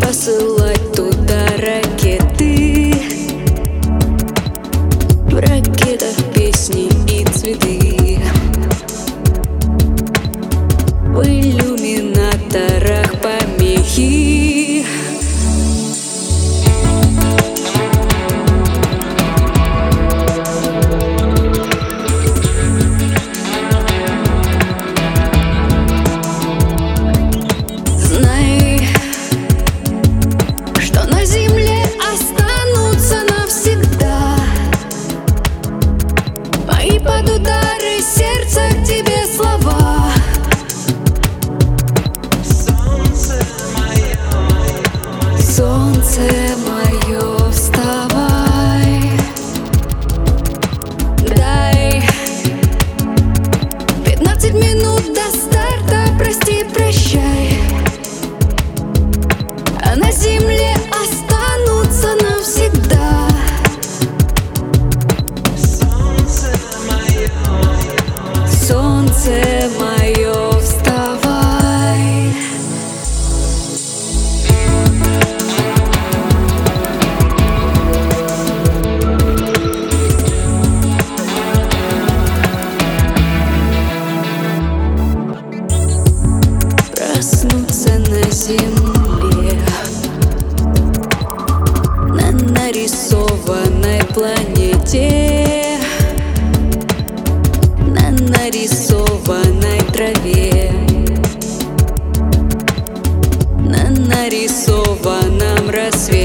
посылать туда ракеты. В ракетах песни и цветы. Планете. На нарисованной траве. На нарисованном рассвете